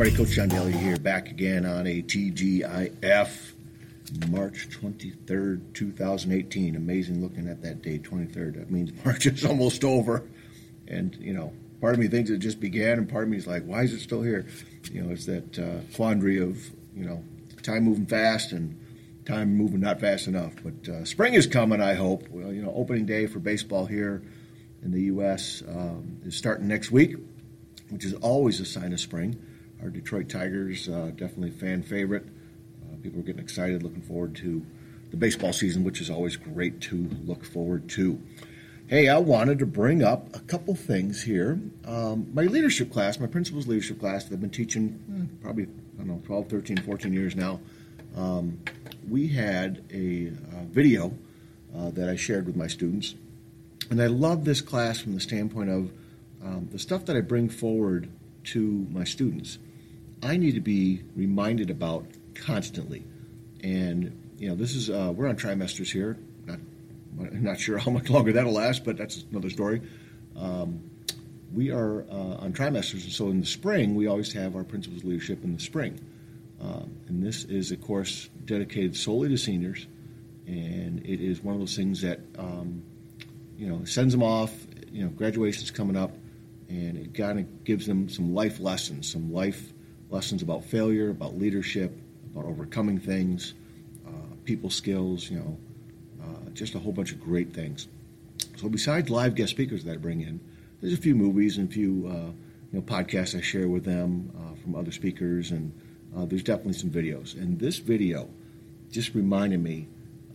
everybody, Coach John Daly here, back again on a TGIF, March 23rd, 2018. Amazing looking at that day, 23rd. That means March is almost over. And, you know, part of me thinks it just began, and part of me is like, why is it still here? You know, it's that uh, quandary of, you know, time moving fast and time moving not fast enough. But uh, spring is coming, I hope. Well, you know, opening day for baseball here in the U.S. Um, is starting next week, which is always a sign of spring. Our Detroit Tigers, uh, definitely fan favorite. Uh, people are getting excited, looking forward to the baseball season, which is always great to look forward to. Hey, I wanted to bring up a couple things here. Um, my leadership class, my principal's leadership class that I've been teaching eh, probably, I don't know, 12, 13, 14 years now, um, we had a video uh, that I shared with my students. And I love this class from the standpoint of um, the stuff that I bring forward to my students. I need to be reminded about constantly. And, you know, this is, uh, we're on trimesters here. Not, I'm not sure how much longer that'll last, but that's another story. Um, we are uh, on trimesters, and so in the spring, we always have our principal's leadership in the spring. Um, and this is a course dedicated solely to seniors, and it is one of those things that um, you know sends them off. You know, graduation's coming up, and it kind of gives them some life lessons, some life lessons about failure, about leadership, about overcoming things, uh, people skills. You know, uh, just a whole bunch of great things. So besides live guest speakers that I bring in, there's a few movies and a few uh, you know podcasts I share with them uh, from other speakers and uh, there's definitely some videos. And this video just reminded me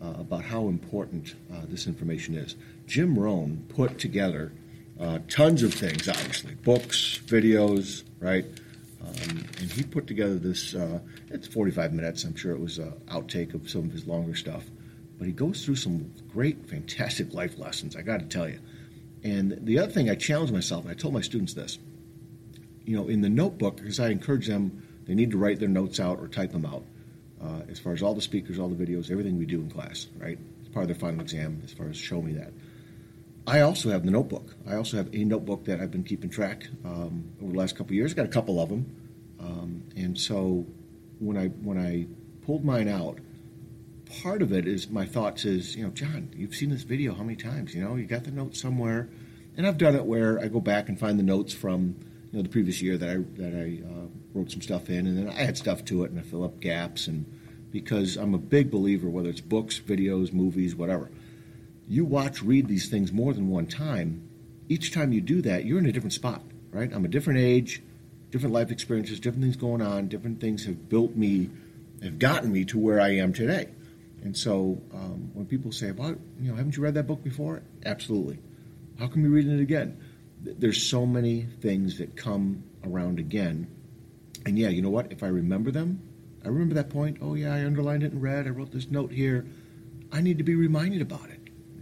uh, about how important this information is. Jim Rohn put together tons of things, obviously books, videos, right? Um, and he put together this, uh, it's 45 minutes. I'm sure it was an outtake of some of his longer stuff. But he goes through some great, fantastic life lessons, I got to tell you. And the other thing I challenged myself, and I told my students this, you know, in the notebook, because I encourage them they need to write their notes out or type them out. Uh, as far as all the speakers, all the videos, everything we do in class, right? It's part of their final exam as far as show me that. I also have the notebook. I also have a notebook that I've been keeping track um, over the last couple of years. I've got a couple of them, um, and so when I when I pulled mine out, part of it is my thoughts is you know John, you've seen this video how many times? You know, you got the notes somewhere, and I've done it where I go back and find the notes from you know the previous year that I that I uh, wrote some stuff in, and then I add stuff to it, and I fill up gaps. And because I'm a big believer, whether it's books, videos, movies, whatever, you watch, read these things more than one time. Each time you do that, you're in a different spot, right? I'm a different age, different life experiences, different things going on, different things have built me, have gotten me to where I am today. And so um, when people say, "Well, you know, haven't you read that book before?" Absolutely. How come you're reading it again? there's so many things that come around again. And yeah, you know what? If I remember them, I remember that point. Oh yeah, I underlined it in red. I wrote this note here. I need to be reminded about it.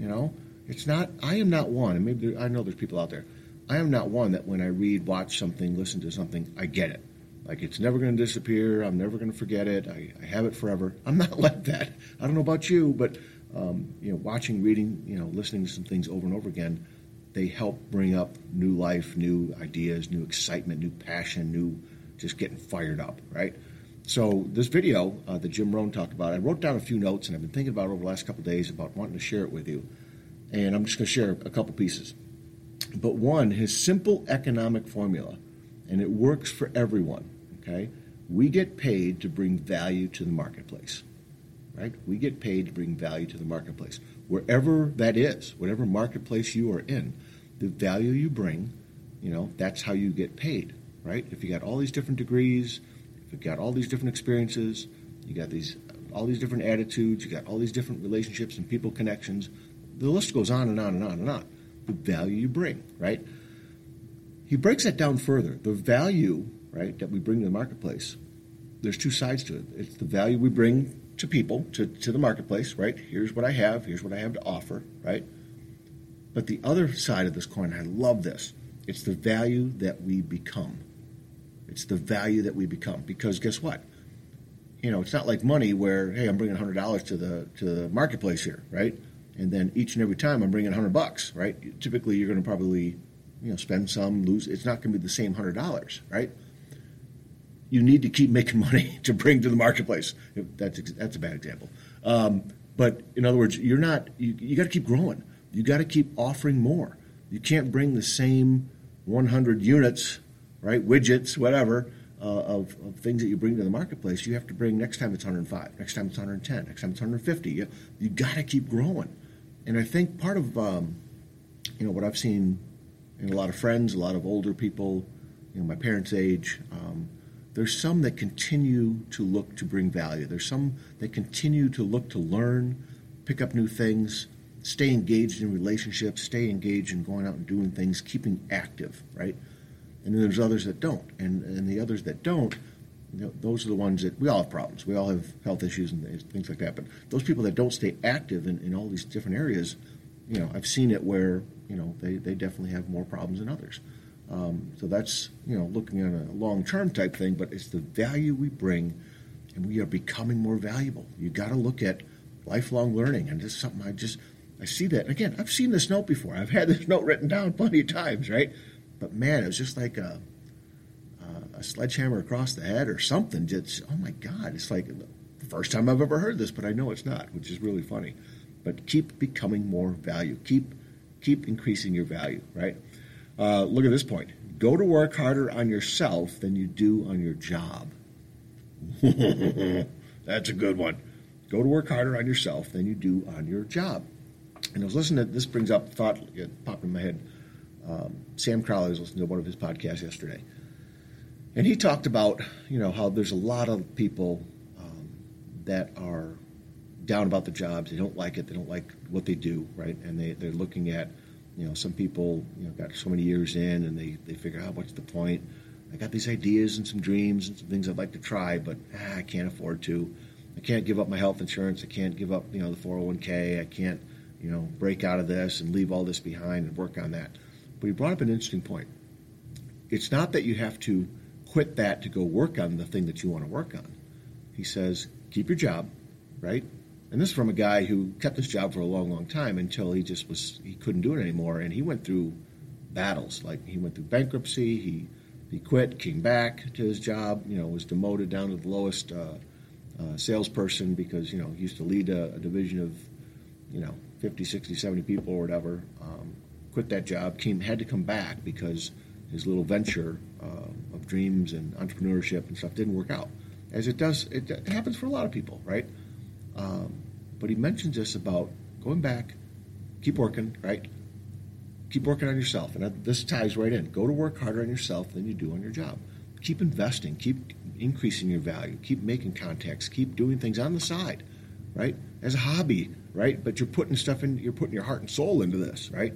You know, it's not. I am not one. And maybe there, I know there's people out there. I am not one that when I read, watch something, listen to something, I get it. Like it's never going to disappear. I'm never going to forget it. I, I, have it forever. I'm not like that. I don't know about you, but um, you know, watching, reading, you know, listening to some things over and over again they help bring up new life, new ideas, new excitement, new passion, new just getting fired up, right? So this video uh, that Jim Rohn talked about, I wrote down a few notes and I've been thinking about over the last couple days about wanting to share it with you. And I'm just going to share a couple pieces. But one, his simple economic formula, and it works for everyone, okay? We get paid to bring value to the marketplace, right? We get paid to bring value to the marketplace wherever that is, whatever marketplace you are in, the value you bring, you know, that's how you get paid, right? If you got all these different degrees, if you got all these different experiences, you got these all these different attitudes, you got all these different relationships and people connections, the list goes on and on and on and on. The value you bring, right? He breaks that down further. The value, right, that we bring to the marketplace, there's two sides to it. It's the value we bring to people, to, to the marketplace, right? Here's what I have, here's what I have to offer, right? But the other side of this coin, I love this. It's the value that we become. It's the value that we become. Because guess what? You know, it's not like money where, hey, I'm bringing $100 to the to the marketplace here, right? And then each and every time I'm bringing 100 bucks, right? Typically, you're going to probably, you know, spend some, lose. It's not going to be the same $100, right? you need to keep making money to bring to the marketplace. That's that's a bad example. Um, but in other words, you're not. You, you got to keep growing. You got to keep offering more. You can't bring the same 100 units, right? Widgets, whatever, uh, of, of, things that you bring to the marketplace. You have to bring next time it's 105, next time it's 110, next time it's 150. You, you got to keep growing. And I think part of um, you know what I've seen in a lot of friends, a lot of older people, you know, my parents' age. Um, there's some that continue to look to bring value. There's some that continue to look to learn, pick up new things, stay engaged in relationships, stay engaged in going out and doing things, keeping active, right? And then there's others that don't. And, and the others that don't, you know, those are the ones that we all have problems. We all have health issues and things like that. But those people that don't stay active in, in all these different areas, you know, I've seen it where, you know, they, they definitely have more problems than others. Um, so that's you know looking at a long term type thing, but it's the value we bring, and we are becoming more valuable. You got to look at lifelong learning, and this is something I just I see that again. I've seen this note before. I've had this note written down plenty of times, right? But man, it was just like a, a sledgehammer across the head or something. Just oh my god, it's like the first time I've ever heard this, but I know it's not, which is really funny. But keep becoming more value. Keep keep increasing your value, right? Uh, look at this point. Go to work harder on yourself than you do on your job. That's a good one. Go to work harder on yourself than you do on your job. And I was listening to this brings up thought it popped in my head. Um, Sam Crowley was listening to one of his podcasts yesterday, and he talked about you know how there's a lot of people um, that are down about the jobs. They don't like it. They don't like what they do, right? And they they're looking at you know, some people you know got so many years in and they, they figure out oh, what's the point. I got these ideas and some dreams and some things I'd like to try, but ah, I can't afford to. I can't give up my health insurance. I can't give up, you know, the 401k. I can't, you know, break out of this and leave all this behind and work on that. But he brought up an interesting point. It's not that you have to quit that to go work on the thing that you want to work on. He says, keep your job, right? And this is from a guy who kept his job for a long, long time until he just was he couldn't do it anymore, and he went through battles. Like he went through bankruptcy, he he quit, came back to his job, you know, was demoted down to the lowest uh, uh, salesperson because you know he used to lead a, a, division of you know 50, 60, 70 people or whatever. Um, quit that job, came had to come back because his little venture uh, of dreams and entrepreneurship and stuff didn't work out, as it does. It, it happens for a lot of people, right? Um, but he mentions this about going back, keep working, right? Keep working on yourself. And this ties right in. Go to work harder on yourself than you do on your job. Keep investing, keep increasing your value, keep making contacts, keep doing things on the side, right? As a hobby, right? But you're putting stuff in, you're putting your heart and soul into this, right?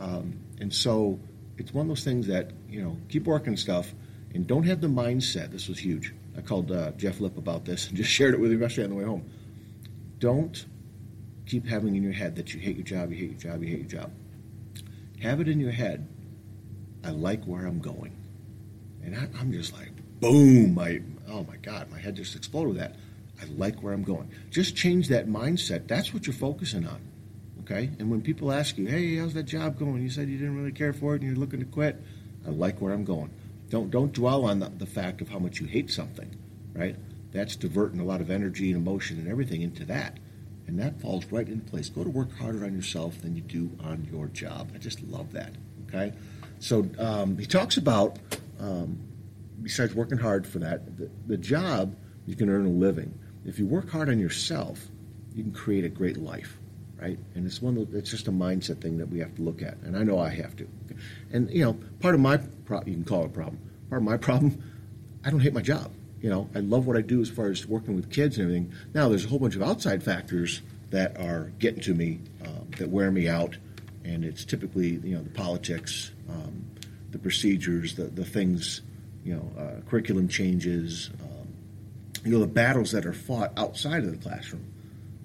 Um, and so it's one of those things that, you know, keep working stuff and don't have the mindset. This was huge. I called uh, Jeff Lip about this and just shared it with him yesterday on the way home don't keep having in your head that you hate your job, you hate your job, you hate your job. Have it in your head, I like where I'm going. And I, am just like, boom, my, oh my God, my head just exploded with that. I like where I'm going. Just change that mindset. That's what you're focusing on. Okay? And when people ask you, hey, how's that job going? You said you didn't really care for it and you're looking to quit. I like where I'm going. Don't, don't dwell on the, the fact of how much you hate something, right? that's diverting a lot of energy and emotion and everything into that. And that falls right into place. Go to work harder on yourself than you do on your job. I just love that. Okay? So um, he talks about, um, besides working hard for that, the, the job, you can earn a living. If you work hard on yourself, you can create a great life right? And it's one. It's just a mindset thing that we have to look at, and I know I have to. And you know, part of my pro- you can call it a problem. Part of my problem, I don't hate my job you know, I love what I do as far as working with kids and everything. Now, there's a whole bunch of outside factors that are getting to me um, that wear me out, and it's typically you know the politics, um, the procedures, the the things, you know, uh, curriculum changes, um, you know, the battles that are fought outside of the classroom.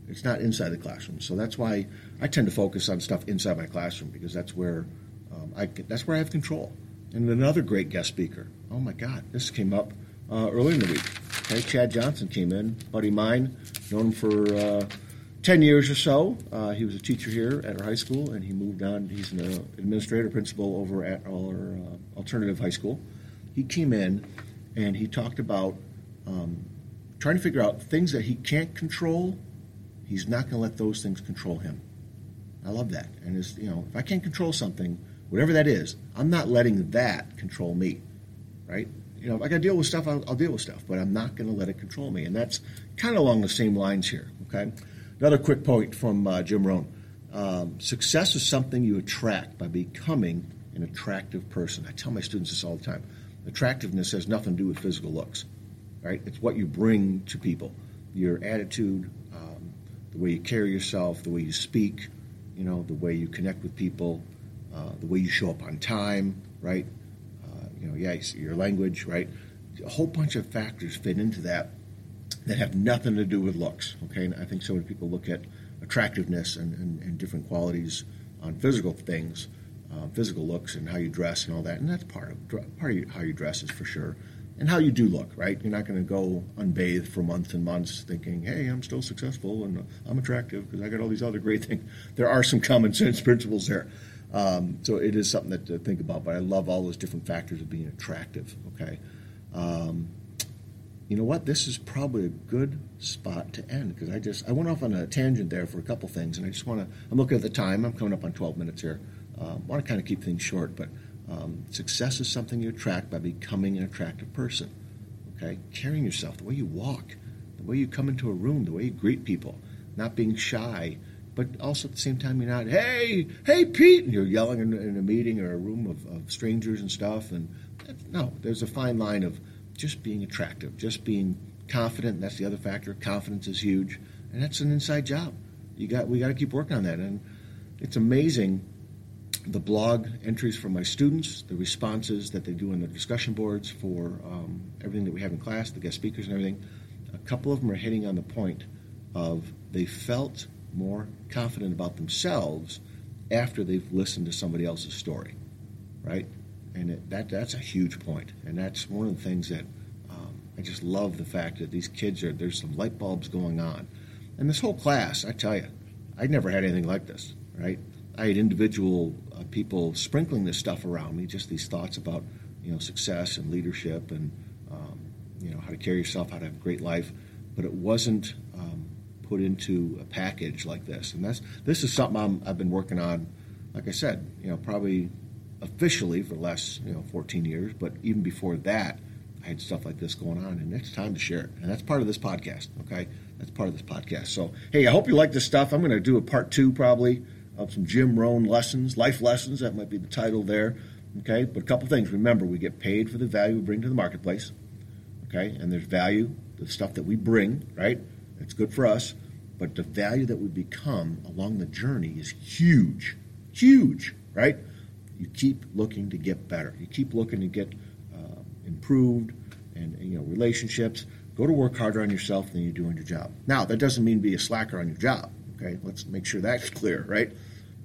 It's not inside the classroom, so that's why I tend to focus on stuff inside my classroom because that's where um, I that's where I have control. And another great guest speaker. Oh my God, this came up uh, earlier in the week. Okay, Chad Johnson came in, buddy mine, known him for uh, 10 years or so. Uh, he was a teacher here at our high school, and he moved on. He's an administrator principal over at our uh, alternative high school. He came in, and he talked about um, trying to figure out things that he can't control. He's not going to let those things control him. I love that. And it's, you know, if I can't control something, whatever that is, I'm not letting that control me, right? You know, if I got to deal with stuff, I'll, I'll, deal with stuff, but I'm not going to let it control me. And that's kind of along the same lines here, okay? Another quick point from uh, Jim Rohn. Um, success is something you attract by becoming an attractive person. I tell my students this all the time. Attractiveness has nothing to do with physical looks, right? It's what you bring to people, your attitude, um, the way you carry yourself, the way you speak, you know, the way you connect with people, uh, the way you show up on time, right? Uh, you know, yeah, your language, right? A whole bunch of factors fit into that that have nothing to do with looks. Okay, and I think so many people look at attractiveness and, and, and different qualities on physical things, uh, physical looks, and how you dress and all that, and that's part of part of how you dress is for sure, and how you do look. Right, you're not going to go unbathed for months and months thinking, "Hey, I'm still successful and I'm attractive because I got all these other great things." There are some common sense principles there. Um, so it is something that to think about, but I love all those different factors of being attractive. Okay. Um, you know what? This is probably a good spot to end because I just I went off on a tangent there for a couple things, and I just want to. I'm looking at the time. I'm coming up on 12 minutes here. Um, want to kind of keep things short, but um, success is something you attract by becoming an attractive person. Okay, carrying yourself, the way you walk, the way you come into a room, the way you greet people, not being shy, but also at the same time you're not, hey, hey, Pete, and you're yelling in, in a meeting or a room of, of strangers and stuff. And no, there's a fine line of just being attractive, just being confident. That's the other factor. Confidence is huge, and that's an inside job. You got we got to keep working on that, and it's amazing the blog entries from my students, the responses that they do on the discussion boards for um, everything that we have in class, the guest speakers and everything. A couple of them are hitting on the point of they felt more confident about themselves after they've listened to somebody else's story, right? And it, that that's a huge point, and that's one of the things that um, I just love the fact that these kids are there's some light bulbs going on, and this whole class, I tell you, I never had anything like this, right? I had individual people sprinkling this stuff around me, just these thoughts about you know success and leadership and um, you know how to carry yourself, how to have a great life, but it wasn't um, put into a package like this. And that's this is something I'm, I've been working on. Like I said, you know, probably officially for the last you know 14 years, but even before that, I had stuff like this going on, and it's time to share it. And that's part of this podcast. Okay, that's part of this podcast. So hey, I hope you like this stuff. I'm going to do a part two probably of some Jim Rohn lessons, life lessons. That might be the title there. Okay, but a couple things. Remember, we get paid for the value we bring to the marketplace. Okay, and there's value, the stuff that we bring, right? It's good for us, but the value that we become along the journey is huge, huge, right? You keep looking to get better. You keep looking to get uh, improved, and you know relationships. Go to work harder on yourself than you do on your job. Now, that doesn't mean be a slacker on your job. Okay, let's make sure that's clear, right?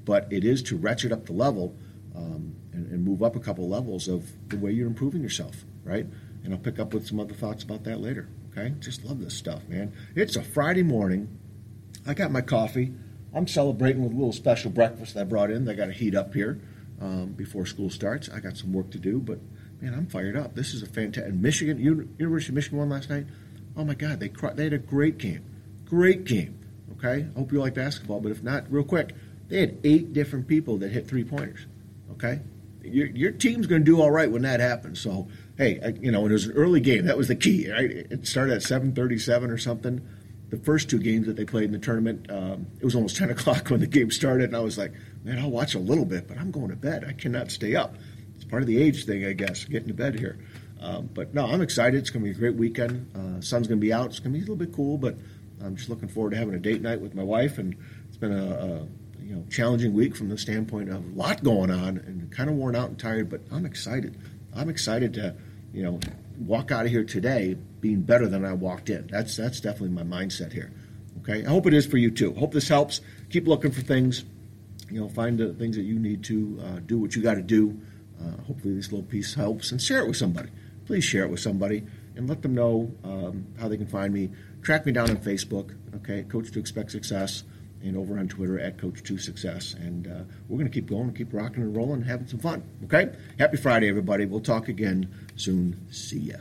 But it is to ratchet up the level um, and, and move up a couple levels of the way you're improving yourself, right? And I'll pick up with some other thoughts about that later. Okay, just love this stuff, man. It's a Friday morning. I got my coffee. I'm celebrating with a little special breakfast I brought in. They got to heat up here um, before school starts. I got some work to do, but man, I'm fired up. This is a fantastic. Michigan University of Michigan won last night. Oh my God, they they had a great game, great game. Okay, I hope you like basketball, but if not, real quick, they had eight different people that hit three pointers. Okay, your, your team's going to do all right when that happens. So hey, you know, it was an early game. That was the key. Right? It started at 7:37 or something. The first two games that they played in the tournament, um, it was almost 10 o'clock when the game started, and I was like, man, I'll watch a little bit, but I'm going to bed. I cannot stay up. It's part of the age thing, I guess, getting to bed here. Um, but no, I'm excited. It's going to be a great weekend. Uh, sun's going to be out. It's going to be a little bit cool, but I'm just looking forward to having a date night with my wife. And it's been a, a you know challenging week from the standpoint of a lot going on and kind of worn out and tired. But I'm excited. I'm excited to, you know, walk out of here today being better than I walked in. That's that's definitely my mindset here. Okay, I hope it is for you too. Hope this helps. Keep looking for things. You know, find the things that you need to uh, do what you got to do. Uh, hopefully, this little piece helps, and share it with somebody. Please share it with somebody and let them know um, how they can find me. Track me down on Facebook. Okay, Coach to Expect Success and over on Twitter at Coach2Success. And uh, we're going to keep going, keep rocking and rolling, and having some fun. Okay? Happy Friday, everybody. We'll talk again soon. See ya.